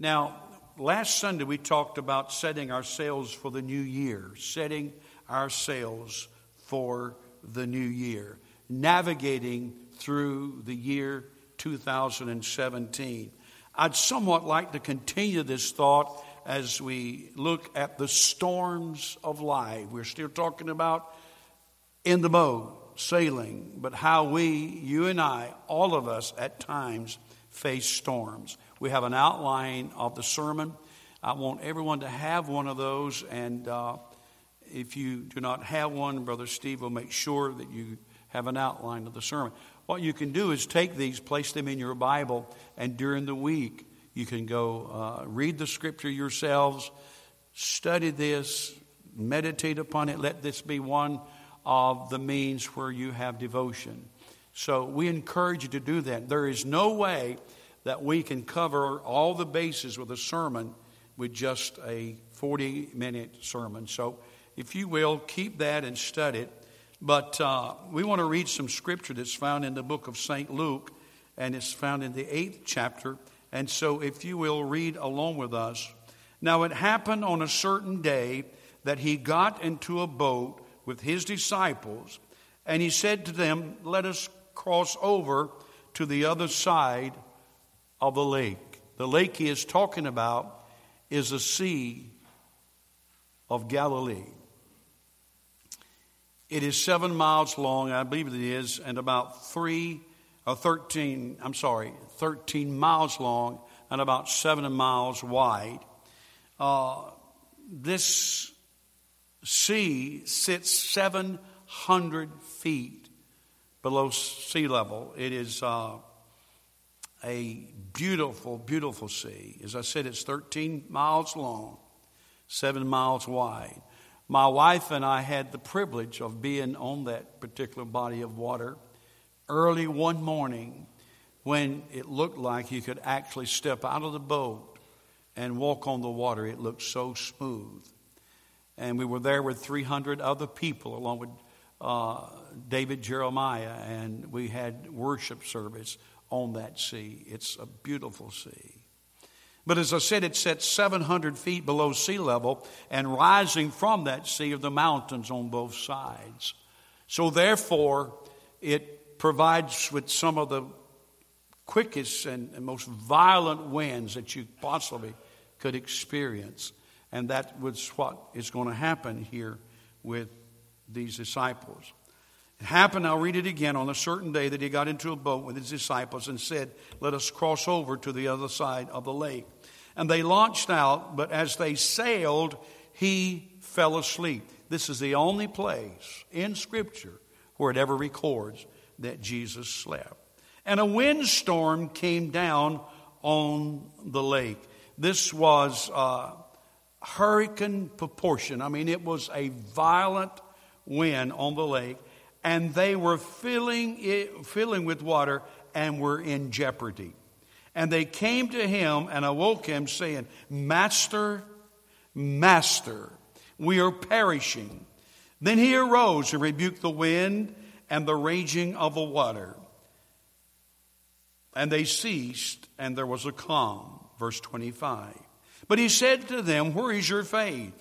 Now, last Sunday we talked about setting our sails for the new year, setting our sails for the new year, navigating through the year 2017. I'd somewhat like to continue this thought as we look at the storms of life. We're still talking about in the boat, sailing, but how we, you and I, all of us at times face storms. We have an outline of the sermon. I want everyone to have one of those, and uh, if you do not have one, Brother Steve will make sure that you have an outline of the sermon. What you can do is take these, place them in your Bible, and during the week, you can go uh, read the scripture yourselves, study this, meditate upon it. Let this be one of the means where you have devotion. So we encourage you to do that. There is no way that we can cover all the bases with a sermon with just a 40 minute sermon. So if you will, keep that and study it. But uh, we want to read some scripture that's found in the book of St. Luke, and it's found in the eighth chapter. And so, if you will, read along with us. Now, it happened on a certain day that he got into a boat with his disciples, and he said to them, Let us cross over to the other side of the lake. The lake he is talking about is the Sea of Galilee. It is seven miles long, I believe it is, and about three or 13, I'm sorry, 13 miles long and about seven miles wide. Uh, this sea sits 700 feet below sea level. It is uh, a beautiful, beautiful sea. As I said, it's 13 miles long, seven miles wide. My wife and I had the privilege of being on that particular body of water early one morning when it looked like you could actually step out of the boat and walk on the water. It looked so smooth. And we were there with 300 other people, along with uh, David Jeremiah, and we had worship service on that sea. It's a beautiful sea. But as I said, it sits 700 feet below sea level, and rising from that sea are the mountains on both sides. So, therefore, it provides with some of the quickest and most violent winds that you possibly could experience. And that was what is going to happen here with these disciples. It happened, I'll read it again, on a certain day that he got into a boat with his disciples and said, Let us cross over to the other side of the lake. And they launched out, but as they sailed, he fell asleep. This is the only place in Scripture where it ever records that Jesus slept. And a windstorm came down on the lake. This was uh, hurricane proportion. I mean, it was a violent wind on the lake and they were filling, it, filling with water and were in jeopardy. And they came to him and awoke him, saying, Master, Master, we are perishing. Then he arose and rebuked the wind and the raging of the water. And they ceased, and there was a calm. Verse 25. But he said to them, Where is your faith?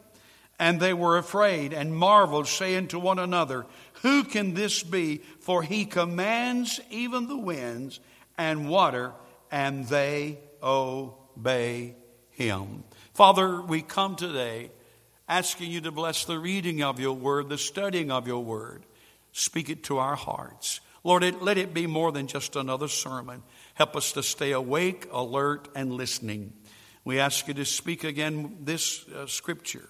And they were afraid and marveled, saying to one another, Who can this be? For he commands even the winds and water, and they obey him. Father, we come today asking you to bless the reading of your word, the studying of your word. Speak it to our hearts. Lord, let it be more than just another sermon. Help us to stay awake, alert, and listening. We ask you to speak again this uh, scripture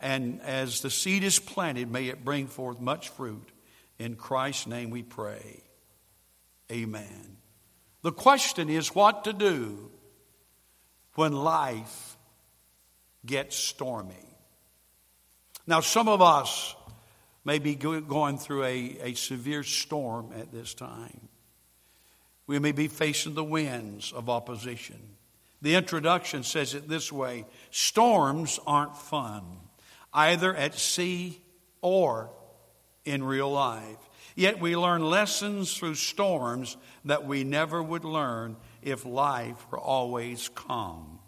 and as the seed is planted, may it bring forth much fruit. In Christ's name we pray. Amen. The question is what to do when life gets stormy. Now, some of us may be going through a, a severe storm at this time. We may be facing the winds of opposition. The introduction says it this way storms aren't fun either at sea or in real life. Yet we learn lessons through storms that we never would learn if life were always calm.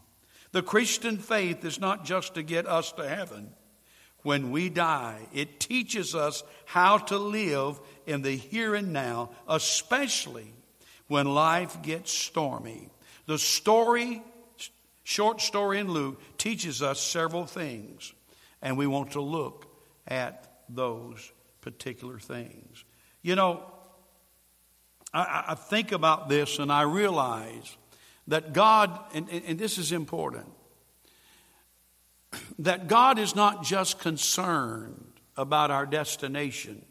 The Christian faith is not just to get us to heaven. When we die, it teaches us how to live in the here and now, especially when life gets stormy. The story, short story in Luke, teaches us several things, and we want to look at those particular things. You know, I, I think about this and I realize that God, and, and this is important, that God is not just concerned about our destination,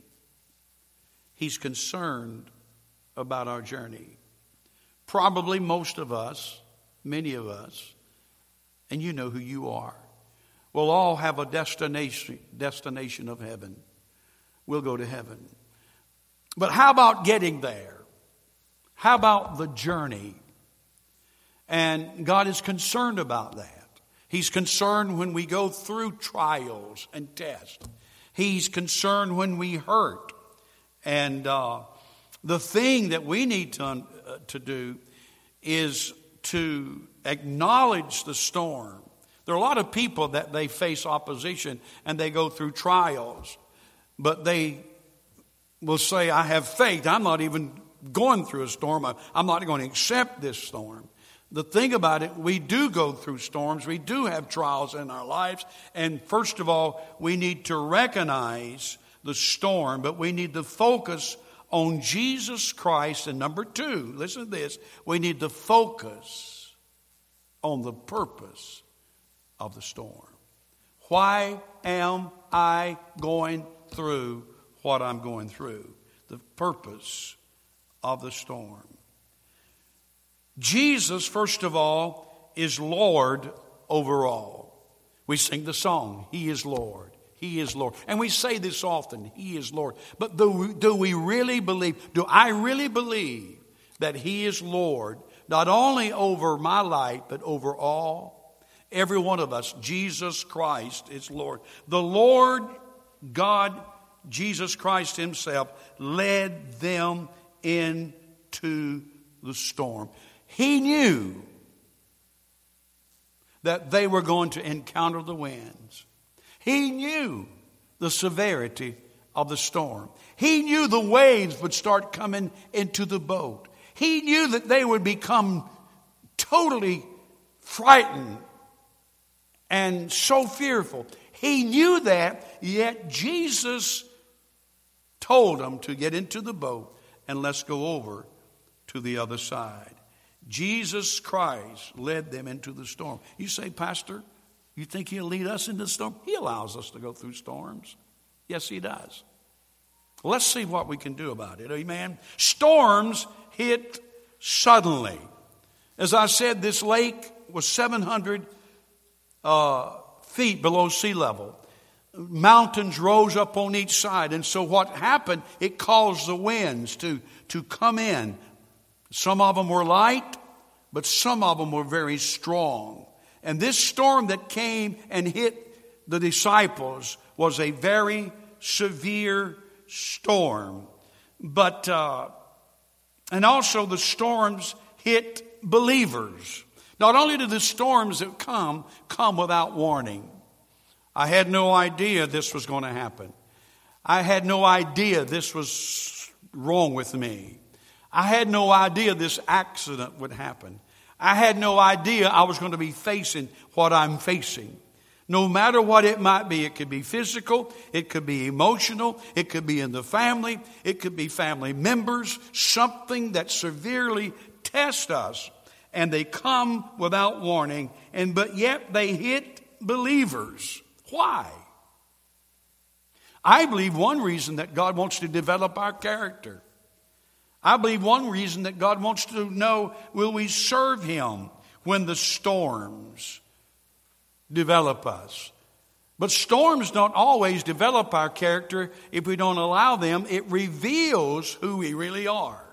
He's concerned about our journey. Probably most of us, many of us, and you know who you are, will all have a destination, destination of heaven. We'll go to heaven. But how about getting there? How about the journey? And God is concerned about that. He's concerned when we go through trials and tests. He's concerned when we hurt. And uh, the thing that we need to, uh, to do is to acknowledge the storm. There are a lot of people that they face opposition and they go through trials, but they will say, I have faith. I'm not even going through a storm. I'm not going to accept this storm. The thing about it, we do go through storms. We do have trials in our lives. And first of all, we need to recognize the storm, but we need to focus on Jesus Christ. And number two, listen to this we need to focus on the purpose of the storm. Why am I going through what I'm going through? The purpose of the storm. Jesus, first of all, is Lord over all. We sing the song, He is Lord. He is Lord. And we say this often, He is Lord. But do, do we really believe, do I really believe that He is Lord, not only over my life, but over all? Every one of us, Jesus Christ is Lord. The Lord God, Jesus Christ Himself, led them into the storm. He knew that they were going to encounter the winds. He knew the severity of the storm. He knew the waves would start coming into the boat. He knew that they would become totally frightened and so fearful. He knew that, yet Jesus told them to get into the boat and let's go over to the other side. Jesus Christ led them into the storm. You say, Pastor, you think He'll lead us into the storm? He allows us to go through storms. Yes, He does. Let's see what we can do about it. Amen. Storms hit suddenly. As I said, this lake was 700 uh, feet below sea level. Mountains rose up on each side. And so what happened, it caused the winds to, to come in. Some of them were light, but some of them were very strong. And this storm that came and hit the disciples was a very severe storm. But, uh, and also the storms hit believers. Not only do the storms that come come without warning. I had no idea this was going to happen. I had no idea this was wrong with me. I had no idea this accident would happen. I had no idea I was going to be facing what I'm facing. No matter what it might be, it could be physical, it could be emotional, it could be in the family, it could be family members, something that severely tests us. And they come without warning, and but yet they hit believers. Why? I believe one reason that God wants to develop our character. I believe one reason that God wants to know will we serve Him when the storms develop us? But storms don't always develop our character if we don't allow them. It reveals who we really are.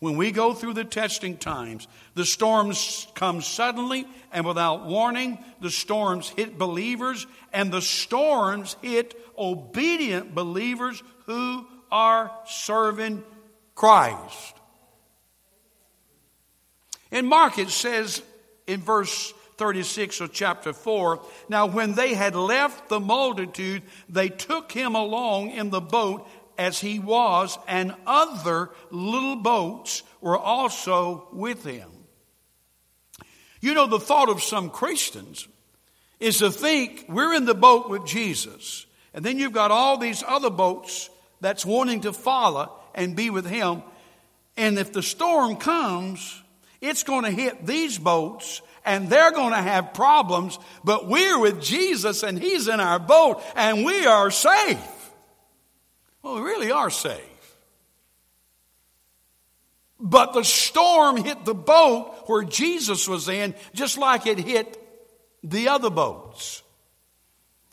When we go through the testing times, the storms come suddenly and without warning. The storms hit believers, and the storms hit obedient believers who are serving Christ. In Mark, it says in verse 36 of chapter 4. Now, when they had left the multitude, they took him along in the boat as he was, and other little boats were also with him. You know, the thought of some Christians is to think we're in the boat with Jesus, and then you've got all these other boats that's wanting to follow and be with him. And if the storm comes, it's going to hit these boats and they're going to have problems, but we're with Jesus and He's in our boat and we are safe. Well, we really are safe. But the storm hit the boat where Jesus was in, just like it hit the other boats.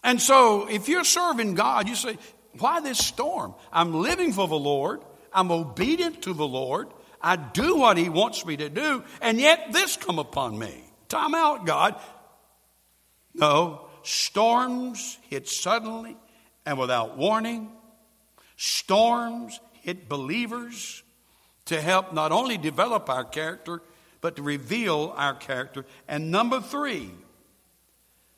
And so, if you're serving God, you say, Why this storm? I'm living for the Lord, I'm obedient to the Lord, I do what He wants me to do, and yet this come upon me. Time out, God. No, storms hit suddenly and without warning. Storms hit believers to help not only develop our character, but to reveal our character. And number three,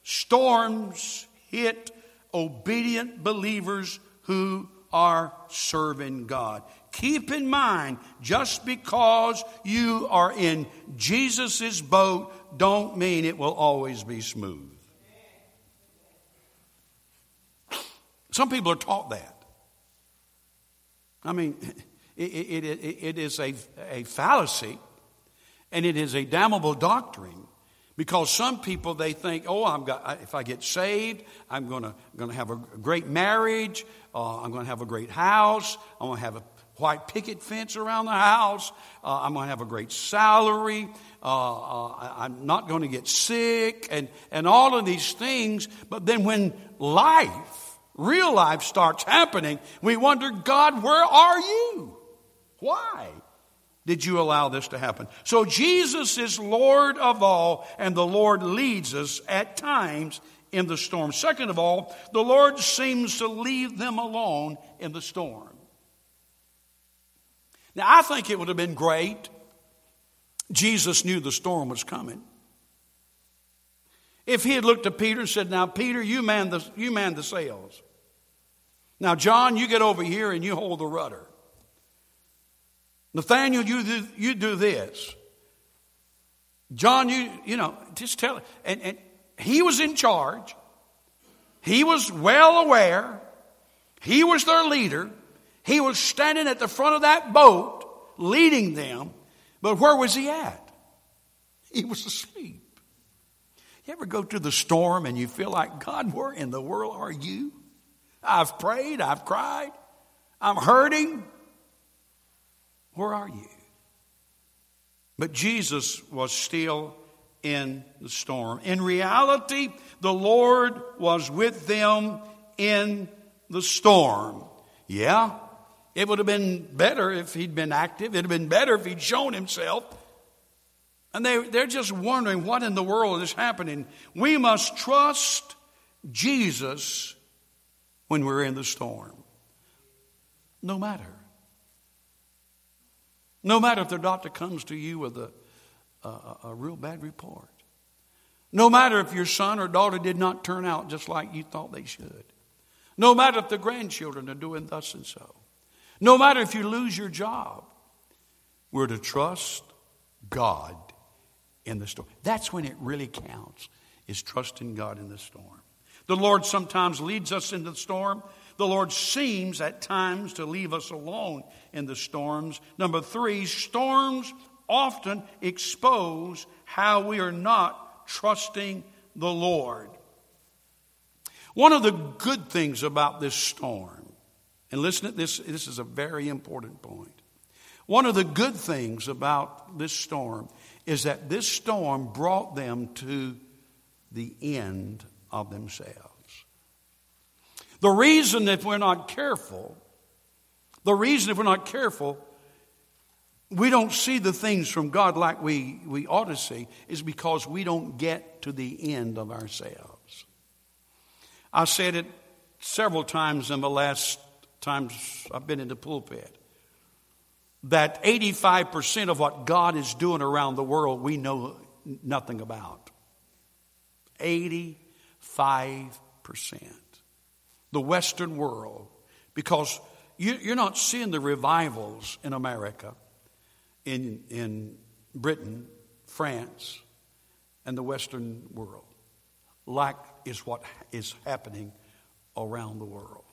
storms hit obedient believers who are serving God. Keep in mind, just because you are in Jesus' boat, don't mean it will always be smooth. Some people are taught that. I mean, it, it, it, it is a, a fallacy and it is a damnable doctrine because some people they think, oh, I'm got, if I get saved, I'm going to going to have a great marriage, uh, I'm going to have a great house, I'm going to have a white picket fence around the house. Uh, I'm going to have a great salary. Uh, uh, I'm not going to get sick, and, and all of these things. But then when life, real life, starts happening, we wonder, God, where are you? Why? Did you allow this to happen? So Jesus is Lord of all, and the Lord leads us at times in the storm. Second of all, the Lord seems to leave them alone in the storm. Now, I think it would have been great. Jesus knew the storm was coming. If he had looked at Peter and said, Now, Peter, you man the, you man the sails. Now, John, you get over here and you hold the rudder. Nathaniel, you do, you do this. John, you, you know, just tell it. And, and he was in charge. He was well aware. He was their leader. He was standing at the front of that boat leading them, but where was he at? He was asleep. You ever go through the storm and you feel like, God, where in the world are you? I've prayed, I've cried, I'm hurting. Where are you? But Jesus was still in the storm. In reality, the Lord was with them in the storm. Yeah, it would have been better if he'd been active. It'd have been better if he'd shown himself. And they, they're just wondering what in the world is happening. We must trust Jesus when we're in the storm. No matter. No matter if the doctor comes to you with a, a, a real bad report. No matter if your son or daughter did not turn out just like you thought they should. No matter if the grandchildren are doing thus and so. No matter if you lose your job, we're to trust God in the storm. That's when it really counts, is trusting God in the storm. The Lord sometimes leads us in the storm. The Lord seems at times to leave us alone in the storms. Number three, storms often expose how we are not trusting the Lord. One of the good things about this storm and listen to this, this is a very important point. One of the good things about this storm is that this storm brought them to the end of themselves. The reason if we're not careful, the reason if we're not careful, we don't see the things from God like we, we ought to see is because we don't get to the end of ourselves. I said it several times in the last times I've been in the pulpit, that 85% of what God is doing around the world we know nothing about. 85%. The Western world, because you, are not seeing the revivals in America, in, in Britain, France, and the Western world, like is what is happening around the world.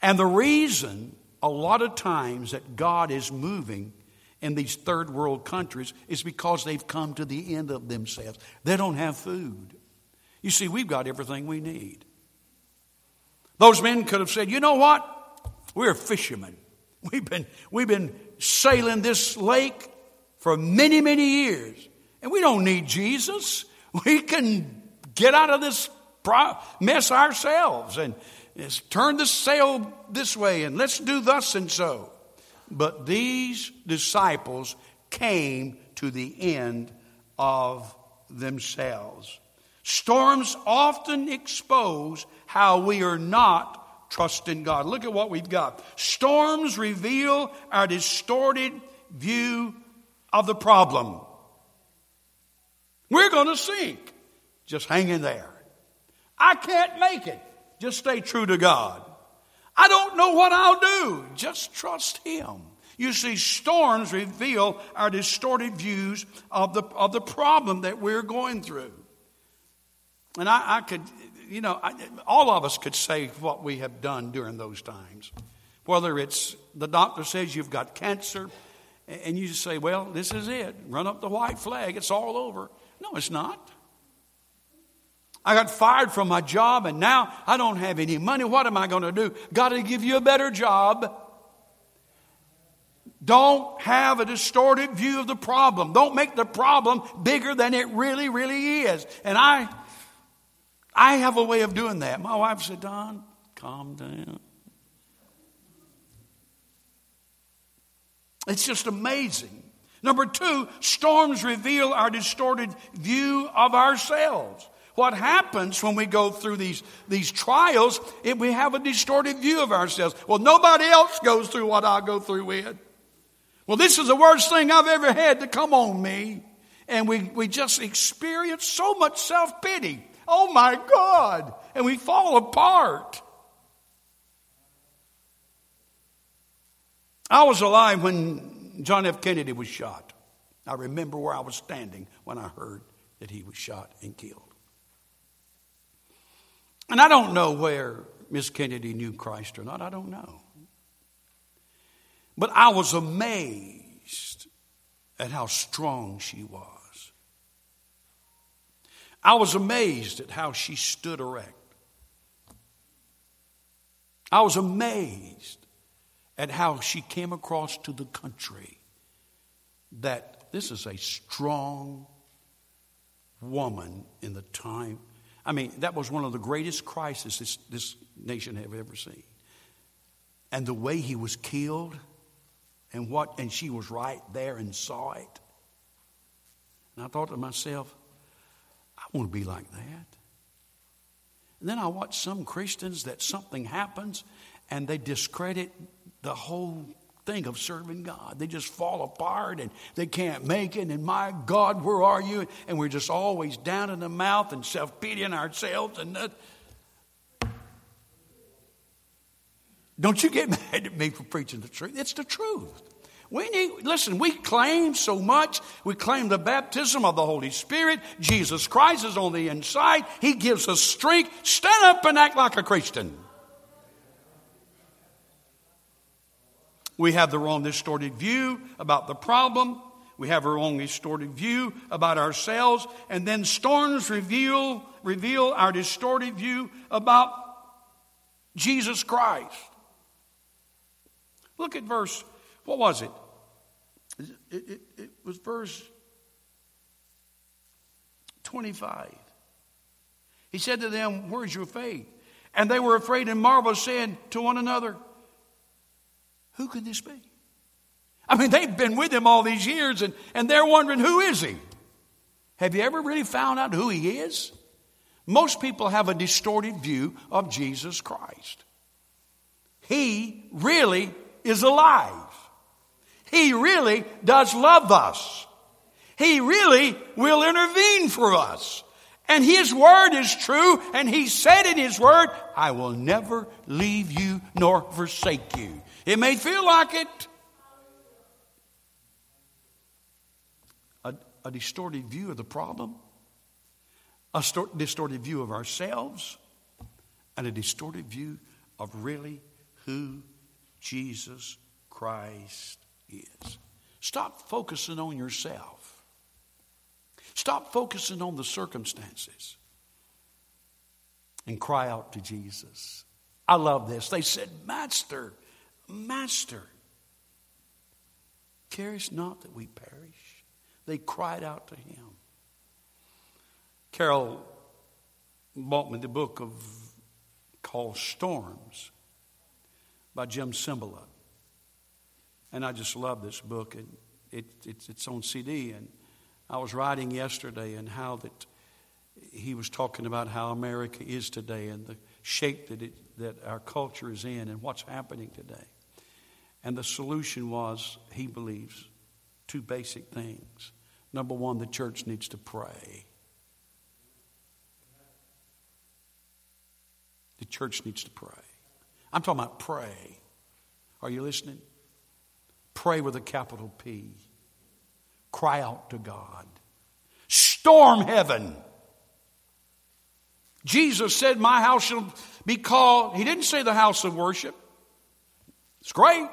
And the reason a lot of times that God is moving in these third world countries is because they've come to the end of themselves. They don't have food. You see, we've got everything we need. Those men could have said, you know what? We're fishermen. We've been, we've been sailing this lake for many, many years. And we don't need Jesus. We can get out of this mess ourselves and turn the sail this way and let's do thus and so. But these disciples came to the end of themselves. Storms often expose how we are not trusting God. Look at what we've got. Storms reveal our distorted view of the problem. We're going to sink. Just hang in there. I can't make it. Just stay true to God. I don't know what I'll do. Just trust Him. You see, storms reveal our distorted views of the, of the problem that we're going through. And I, I could, you know, I, all of us could say what we have done during those times. Whether it's the doctor says you've got cancer, and you just say, well, this is it. Run up the white flag, it's all over. No, it's not. I got fired from my job and now I don't have any money. What am I going to do? Got to give you a better job. Don't have a distorted view of the problem. Don't make the problem bigger than it really, really is. And I, I have a way of doing that. My wife said, Don, calm down. It's just amazing. Number two, storms reveal our distorted view of ourselves. What happens when we go through these, these trials, if we have a distorted view of ourselves. Well, nobody else goes through what I go through with. Well, this is the worst thing I've ever had to come on me. And we, we just experience so much self pity. Oh my God. And we fall apart. I was alive when John F. Kennedy was shot. I remember where I was standing when I heard that he was shot and killed. And I don't know where Miss Kennedy knew Christ or not. I don't know. But I was amazed at how strong she was. I was amazed at how she stood erect. I was amazed at how she came across to the country that this is a strong woman in the time I mean, that was one of the greatest crises this, this nation have ever seen. And the way he was killed and what, and she was right there and saw it. And I thought to myself, I want to be like that. And then I watch some Christians that something happens and they discredit the whole thing of serving God. They just fall apart and they can't make it. And my God, where are you? And we're just always down in the mouth and self pitying ourselves. And that. don't you get mad at me for preaching the truth. It's the truth. We need, listen, we claim so much. We claim the baptism of the Holy Spirit. Jesus Christ is on the inside. He gives us strength. Stand up and act like a Christian. We have the wrong distorted view about the problem. We have our own distorted view about ourselves. And then storms reveal, reveal our distorted view about Jesus Christ. Look at verse, what was it? It, it, it was verse 25. He said to them, Where's your faith? And they were afraid and marveled, saying to one another, who could this be? I mean, they've been with him all these years and, and they're wondering, who is he? Have you ever really found out who he is? Most people have a distorted view of Jesus Christ. He really is alive. He really does love us. He really will intervene for us. And His Word is true, and He said in His Word, I will never leave you nor forsake you. It may feel like it. A, a distorted view of the problem, a distorted view of ourselves, and a distorted view of really who Jesus Christ is. Stop focusing on yourself. Stop focusing on the circumstances and cry out to Jesus. I love this. They said, Master, Master, carest not that we perish. They cried out to him. Carol bought me the book of called Storms by Jim Cymbala. And I just love this book. And it, it, it's on CD. And I was writing yesterday and how that he was talking about how America is today and the shape that, it, that our culture is in and what's happening today. And the solution was, he believes, two basic things. Number one, the church needs to pray. The church needs to pray. I'm talking about pray. Are you listening? Pray with a capital P. Cry out to God. Storm heaven. Jesus said, My house shall be called, he didn't say the house of worship. It's great.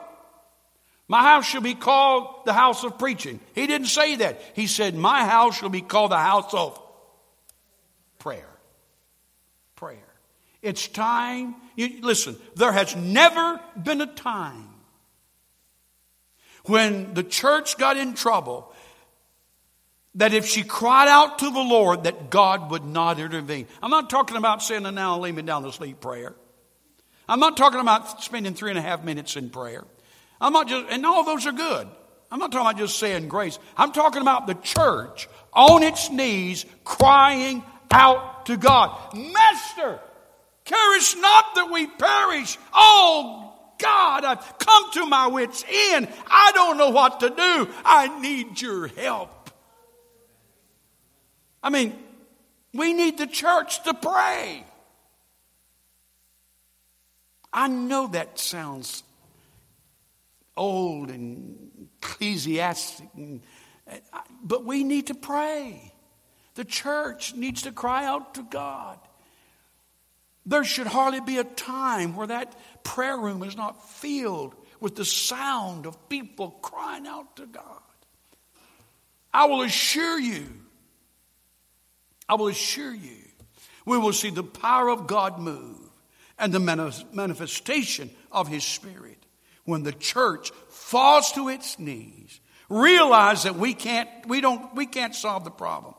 My house shall be called the house of preaching. He didn't say that. He said, My house shall be called the house of prayer. Prayer. It's time. You, listen, there has never been a time when the church got in trouble that if she cried out to the Lord, that God would not intervene. I'm not talking about saying, now lay me down to sleep prayer. I'm not talking about spending three and a half minutes in prayer. I'm not just, and all those are good. I'm not talking about just saying grace. I'm talking about the church on its knees crying out to God. Master, carest not that we perish. Oh God, I've come to my wits' end. I don't know what to do. I need your help. I mean, we need the church to pray. I know that sounds old and ecclesiastic, uh, but we need to pray. The church needs to cry out to God. There should hardly be a time where that prayer room is not filled with the sound of people crying out to God. I will assure you, I will assure you, we will see the power of God move and the manifestation of His Spirit when the church falls to its knees, realize that we can't, we don't, we can't solve the problem.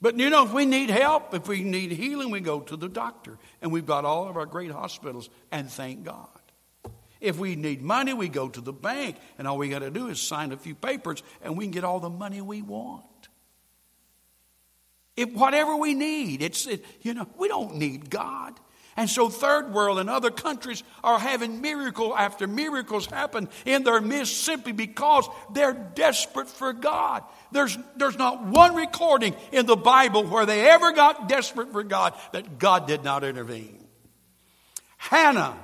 But you know, if we need help, if we need healing, we go to the doctor. And we've got all of our great hospitals, and thank God. If we need money, we go to the bank, and all we got to do is sign a few papers, and we can get all the money we want. If whatever we need, it's it, you know we don't need God. And so, third world and other countries are having miracle after miracles happen in their midst simply because they're desperate for God. There's, there's not one recording in the Bible where they ever got desperate for God that God did not intervene. Hannah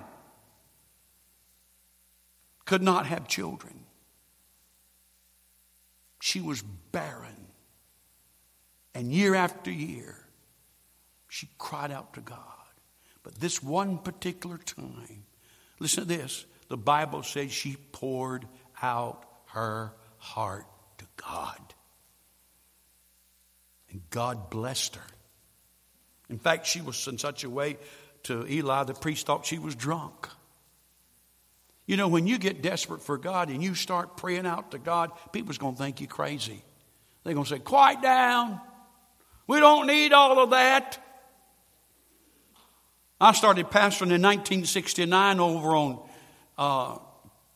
could not have children, she was barren. And year after year, she cried out to God. But this one particular time, listen to this the Bible says she poured out her heart to God. And God blessed her. In fact, she was in such a way to Eli, the priest thought she was drunk. You know, when you get desperate for God and you start praying out to God, people's going to think you crazy. They're going to say, Quiet down. We don't need all of that. I started pastoring in 1969 over on uh,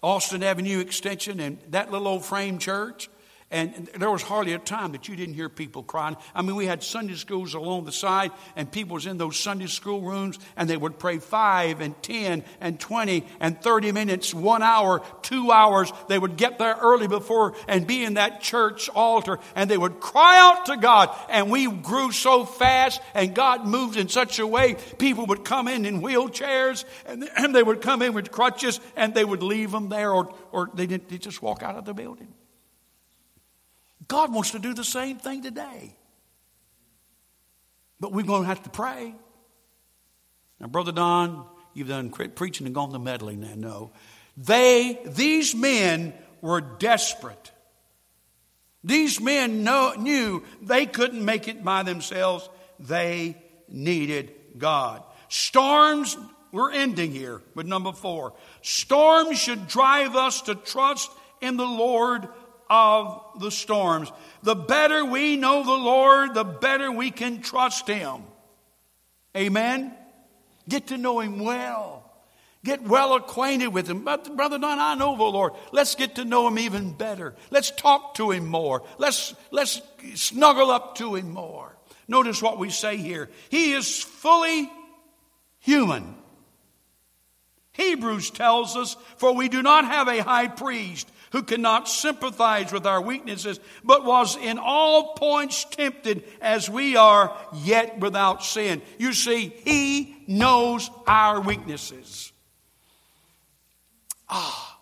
Austin Avenue Extension and that little old frame church. And there was hardly a time that you didn't hear people crying. I mean, we had Sunday schools along the side, and people was in those Sunday school rooms, and they would pray five and ten and twenty and thirty minutes, one hour, two hours. They would get there early before and be in that church altar, and they would cry out to God. And we grew so fast, and God moved in such a way. People would come in in wheelchairs, and, and they would come in with crutches, and they would leave them there, or or they didn't. They just walk out of the building. God wants to do the same thing today. But we're going to have to pray. Now, Brother Don, you've done preaching and gone to meddling now. No. They, these men were desperate. These men know, knew they couldn't make it by themselves. They needed God. Storms, we're ending here with number four. Storms should drive us to trust in the Lord of the storms. The better we know the Lord, the better we can trust Him. Amen? Get to know Him well. Get well acquainted with Him. But, Brother Don, I know the Lord. Let's get to know Him even better. Let's talk to Him more. Let's, let's snuggle up to Him more. Notice what we say here. He is fully human. Hebrews tells us, for we do not have a high priest who cannot sympathize with our weaknesses, but was in all points tempted as we are, yet without sin. You see, He knows our weaknesses. Ah,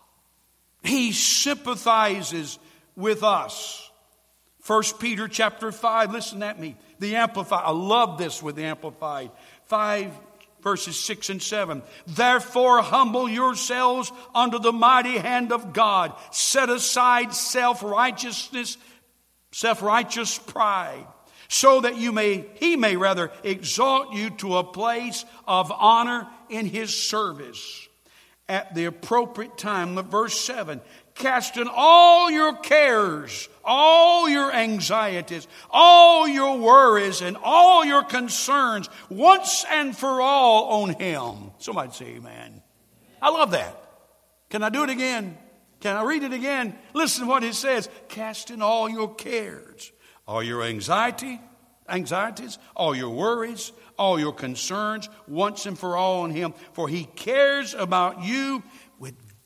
He sympathizes with us. First Peter chapter 5, listen at me. The Amplified, I love this with the Amplified. 5 verses 6 and 7. Therefore, humble yourselves under the mighty hand of God. Set aside self righteousness, self righteous pride, so that you may, he may rather exalt you to a place of honor in his service at the appropriate time. Verse 7 casting all your cares, all your anxieties, all your worries, and all your concerns once and for all on Him. Somebody say amen. I love that. Can I do it again? Can I read it again? Listen to what it says. Casting all your cares, all your anxiety, anxieties, all your worries, all your concerns once and for all on Him, for He cares about you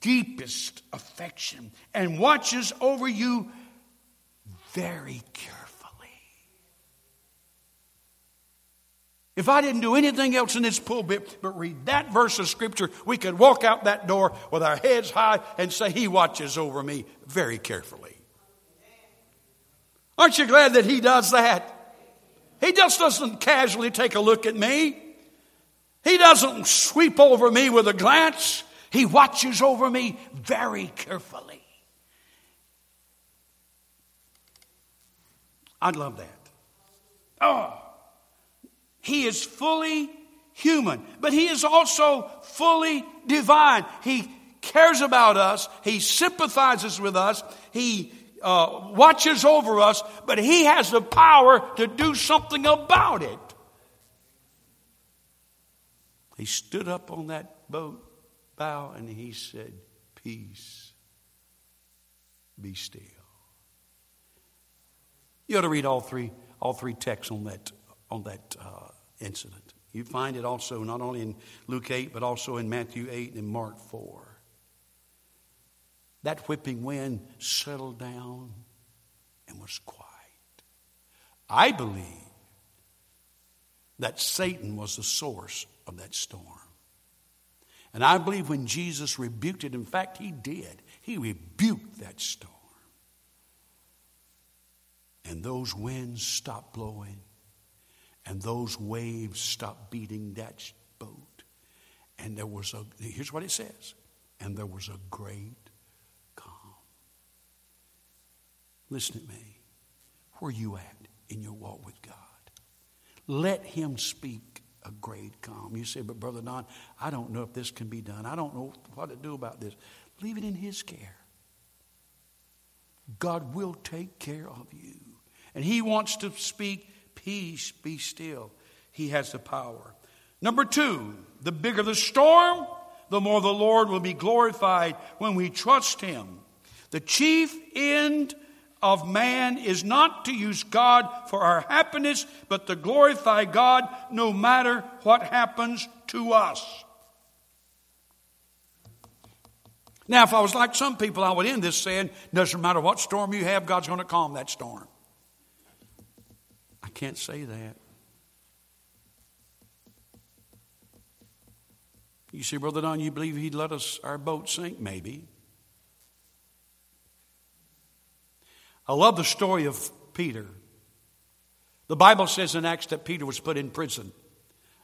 deepest affection and watches over you very carefully. If I didn't do anything else in this pulpit but read that verse of Scripture, we could walk out that door with our heads high and say, He watches over me very carefully. Aren't you glad that He does that? He just doesn't casually take a look at me. He doesn't sweep over me with a glance. He watches over me very carefully. I'd love that. Oh, he is fully human, but he is also fully divine. He cares about us, he sympathizes with us, he uh, watches over us, but he has the power to do something about it. He stood up on that boat bow and he said, Peace, be still. You ought to read all three, all three texts on that, on that uh, incident. You find it also not only in Luke 8, but also in Matthew 8 and Mark 4. That whipping wind settled down and was quiet. I believe that Satan was the source of that storm. And I believe when Jesus rebuked it, in fact, he did, he rebuked that storm. And those winds stopped blowing, and those waves stopped beating that boat. And there was a, here's what it says, and there was a great calm. Listen to me. Where are you at in your walk with God? Let Him speak a great calm. You say, but Brother Don, I don't know if this can be done. I don't know what to do about this. Leave it in His care. God will take care of you. And He wants to speak, peace, be still. He has the power. Number two, the bigger the storm, the more the Lord will be glorified when we trust Him. The chief end of man is not to use God for our happiness, but to glorify God no matter what happens to us. Now, if I was like some people, I would end this saying, doesn't matter what storm you have, God's going to calm that storm. I can't say that. You see, Brother Don, you believe he'd let us our boat sink? Maybe. I love the story of Peter. The Bible says in Acts that Peter was put in prison,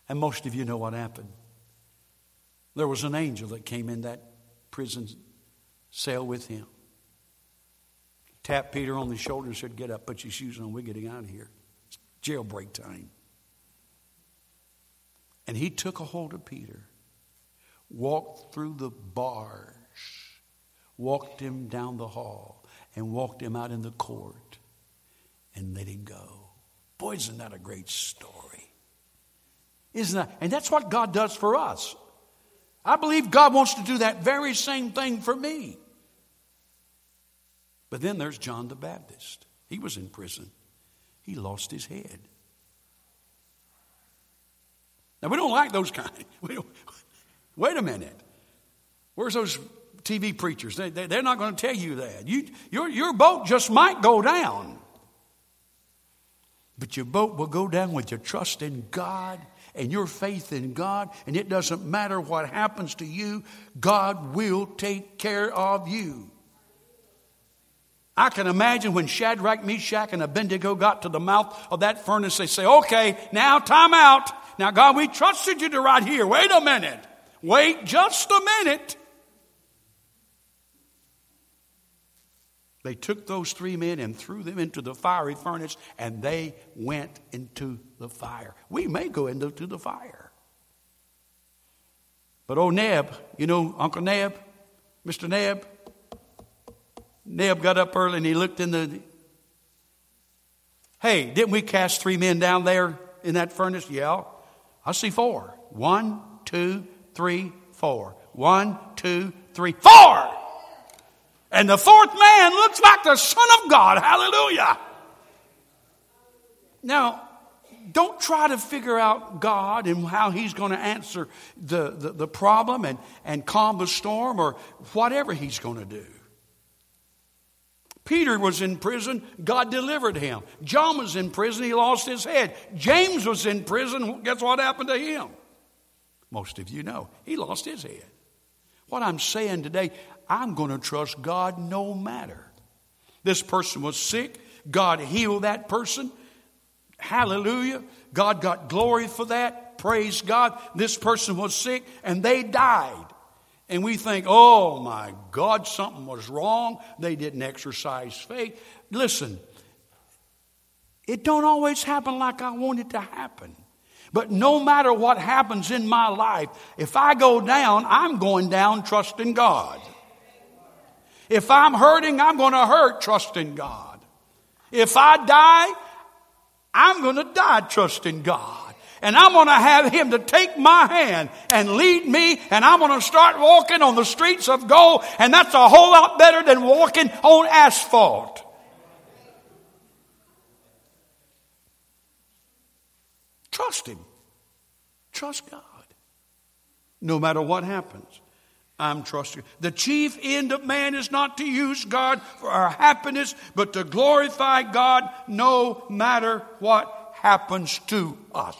and most of you know what happened. There was an angel that came in that prison cell with him. Tapped Peter on the shoulder and said, Get up, put your shoes on, we're getting out of here. It's jailbreak time. And he took a hold of Peter walked through the bars, walked him down the hall, and walked him out in the court and let him go. Boy, isn't that a great story? Isn't that? And that's what God does for us. I believe God wants to do that very same thing for me. But then there's John the Baptist. He was in prison. He lost his head. Now, we don't like those kind. Wait a minute. Where's those TV preachers? They, they, they're not going to tell you that. You, your, your boat just might go down. But your boat will go down with your trust in God and your faith in God, and it doesn't matter what happens to you, God will take care of you. I can imagine when Shadrach, Meshach, and Abednego got to the mouth of that furnace, they say, Okay, now time out. Now, God, we trusted you to right here. Wait a minute. Wait just a minute. They took those three men and threw them into the fiery furnace, and they went into the fire. We may go into the fire. But oh, Neb, you know Uncle Neb, Mr. Neb? Neb got up early and he looked in the. Hey, didn't we cast three men down there in that furnace? Yeah. I see four. One, two, three, four. One, two, three, four. And the fourth man looks like the Son of God. Hallelujah. Now, don't try to figure out God and how He's going to answer the, the, the, problem and, and calm the storm or whatever He's going to do. Peter was in prison, God delivered him. John was in prison, he lost his head. James was in prison, guess what happened to him? Most of you know. He lost his head. What I'm saying today, I'm going to trust God no matter. This person was sick. God healed that person. Hallelujah. God got glory for that. Praise God. This person was sick and they died. And we think, oh my God, something was wrong. They didn't exercise faith. Listen, it don't always happen like I want it to happen. But no matter what happens in my life, if I go down, I'm going down trusting God. If I'm hurting, I'm going to hurt trusting God. If I die, I'm going to die trusting God. And I'm going to have Him to take my hand and lead me, and I'm going to start walking on the streets of gold, and that's a whole lot better than walking on asphalt. Trust Him. Trust God. No matter what happens, I'm trusting. The chief end of man is not to use God for our happiness, but to glorify God no matter what happens to us.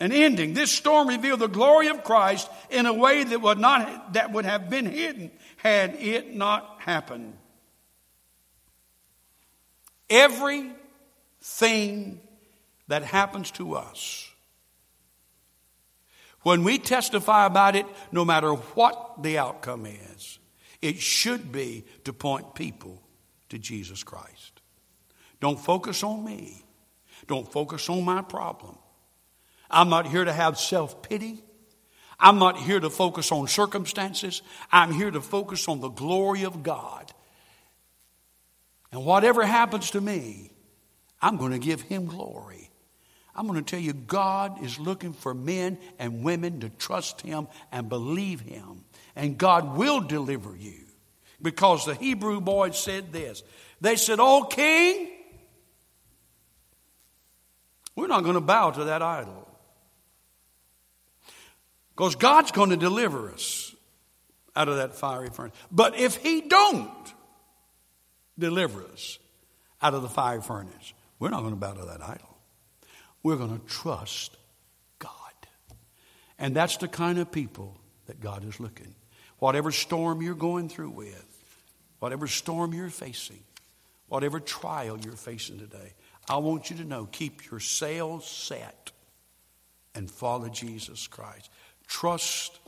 An ending. This storm revealed the glory of Christ in a way that would not that would have been hidden had it not happened. Everything that happens to us, when we testify about it, no matter what the outcome is, it should be to point people to Jesus Christ. Don't focus on me. Don't focus on my problem. I'm not here to have self pity. I'm not here to focus on circumstances. I'm here to focus on the glory of God. And whatever happens to me, I'm going to give Him glory. I'm going to tell you, God is looking for men and women to trust Him and believe Him. And God will deliver you. because the Hebrew boys said this. They said, Oh, king, we're not going to bow to that idol. Because God's going to deliver us out of that fiery furnace. But if He don't deliver us out of the fiery furnace, we're not going to bow to that idol. We're going to trust God. And that's the kind of people that God is looking. Whatever storm you're going through with, whatever storm you're facing, whatever trial you're facing today, I want you to know keep your sails set and follow Jesus Christ. Trust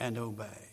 and obey.